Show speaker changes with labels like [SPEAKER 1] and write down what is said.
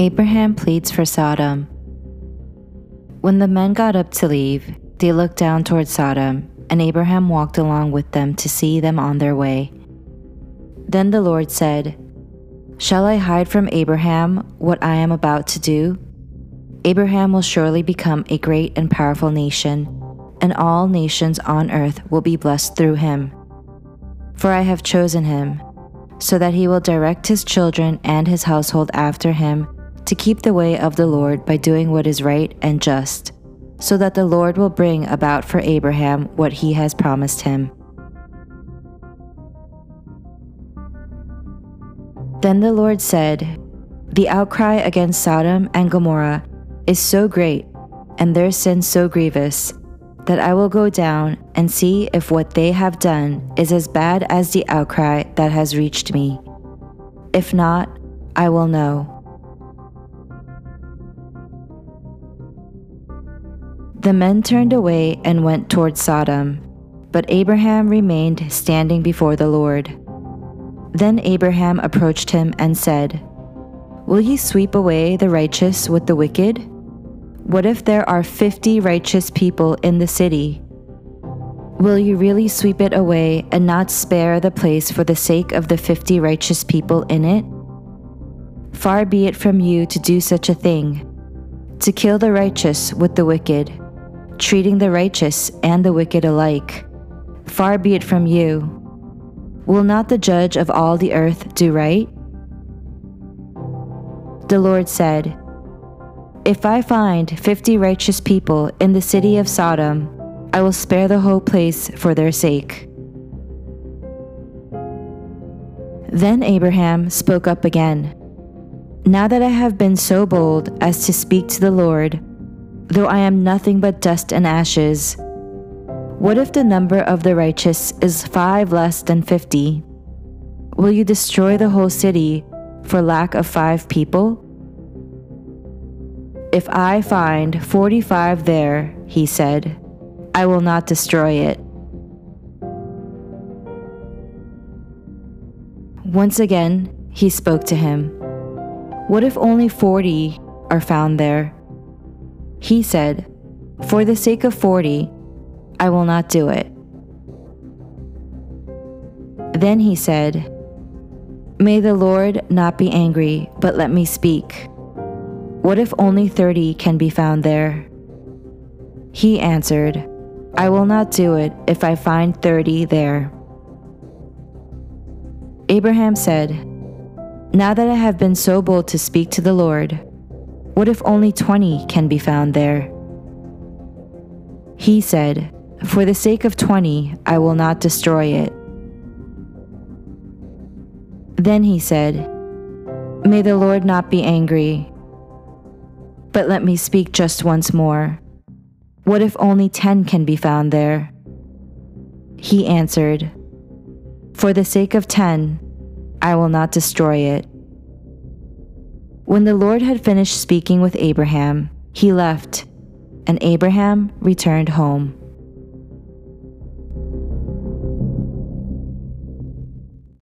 [SPEAKER 1] Abraham pleads for Sodom. When the men got up to leave, they looked down toward Sodom, and Abraham walked along with them to see them on their way. Then the Lord said, Shall I hide from Abraham what I am about to do? Abraham will surely become a great and powerful nation, and all nations on earth will be blessed through him. For I have chosen him, so that he will direct his children and his household after him to keep the way of the Lord by doing what is right and just, so that the Lord will bring about for Abraham what he has promised him. Then the Lord said, The outcry against Sodom and Gomorrah is so great, and their sin so grievous, that I will go down and see if what they have done is as bad as the outcry that has reached me. If not, I will know. The men turned away and went toward Sodom, but Abraham remained standing before the Lord. Then Abraham approached him and said, Will you sweep away the righteous with the wicked? What if there are fifty righteous people in the city? Will you really sweep it away and not spare the place for the sake of the fifty righteous people in it? Far be it from you to do such a thing, to kill the righteous with the wicked, treating the righteous and the wicked alike. Far be it from you. Will not the judge of all the earth do right? The Lord said, If I find fifty righteous people in the city of Sodom, I will spare the whole place for their sake. Then Abraham spoke up again. Now that I have been so bold as to speak to the Lord, though I am nothing but dust and ashes, what if the number of the righteous is five less than fifty? Will you destroy the whole city for lack of five people? If I find forty five there, he said, I will not destroy it. Once again, he spoke to him. What if only forty are found there? He said, For the sake of forty, I will not do it. Then he said, May the Lord not be angry, but let me speak. What if only thirty can be found there? He answered, I will not do it if I find thirty there. Abraham said, Now that I have been so bold to speak to the Lord, what if only twenty can be found there? He said, for the sake of twenty, I will not destroy it. Then he said, May the Lord not be angry. But let me speak just once more. What if only ten can be found there? He answered, For the sake of ten, I will not destroy it. When the Lord had finished speaking with Abraham, he left, and Abraham returned home.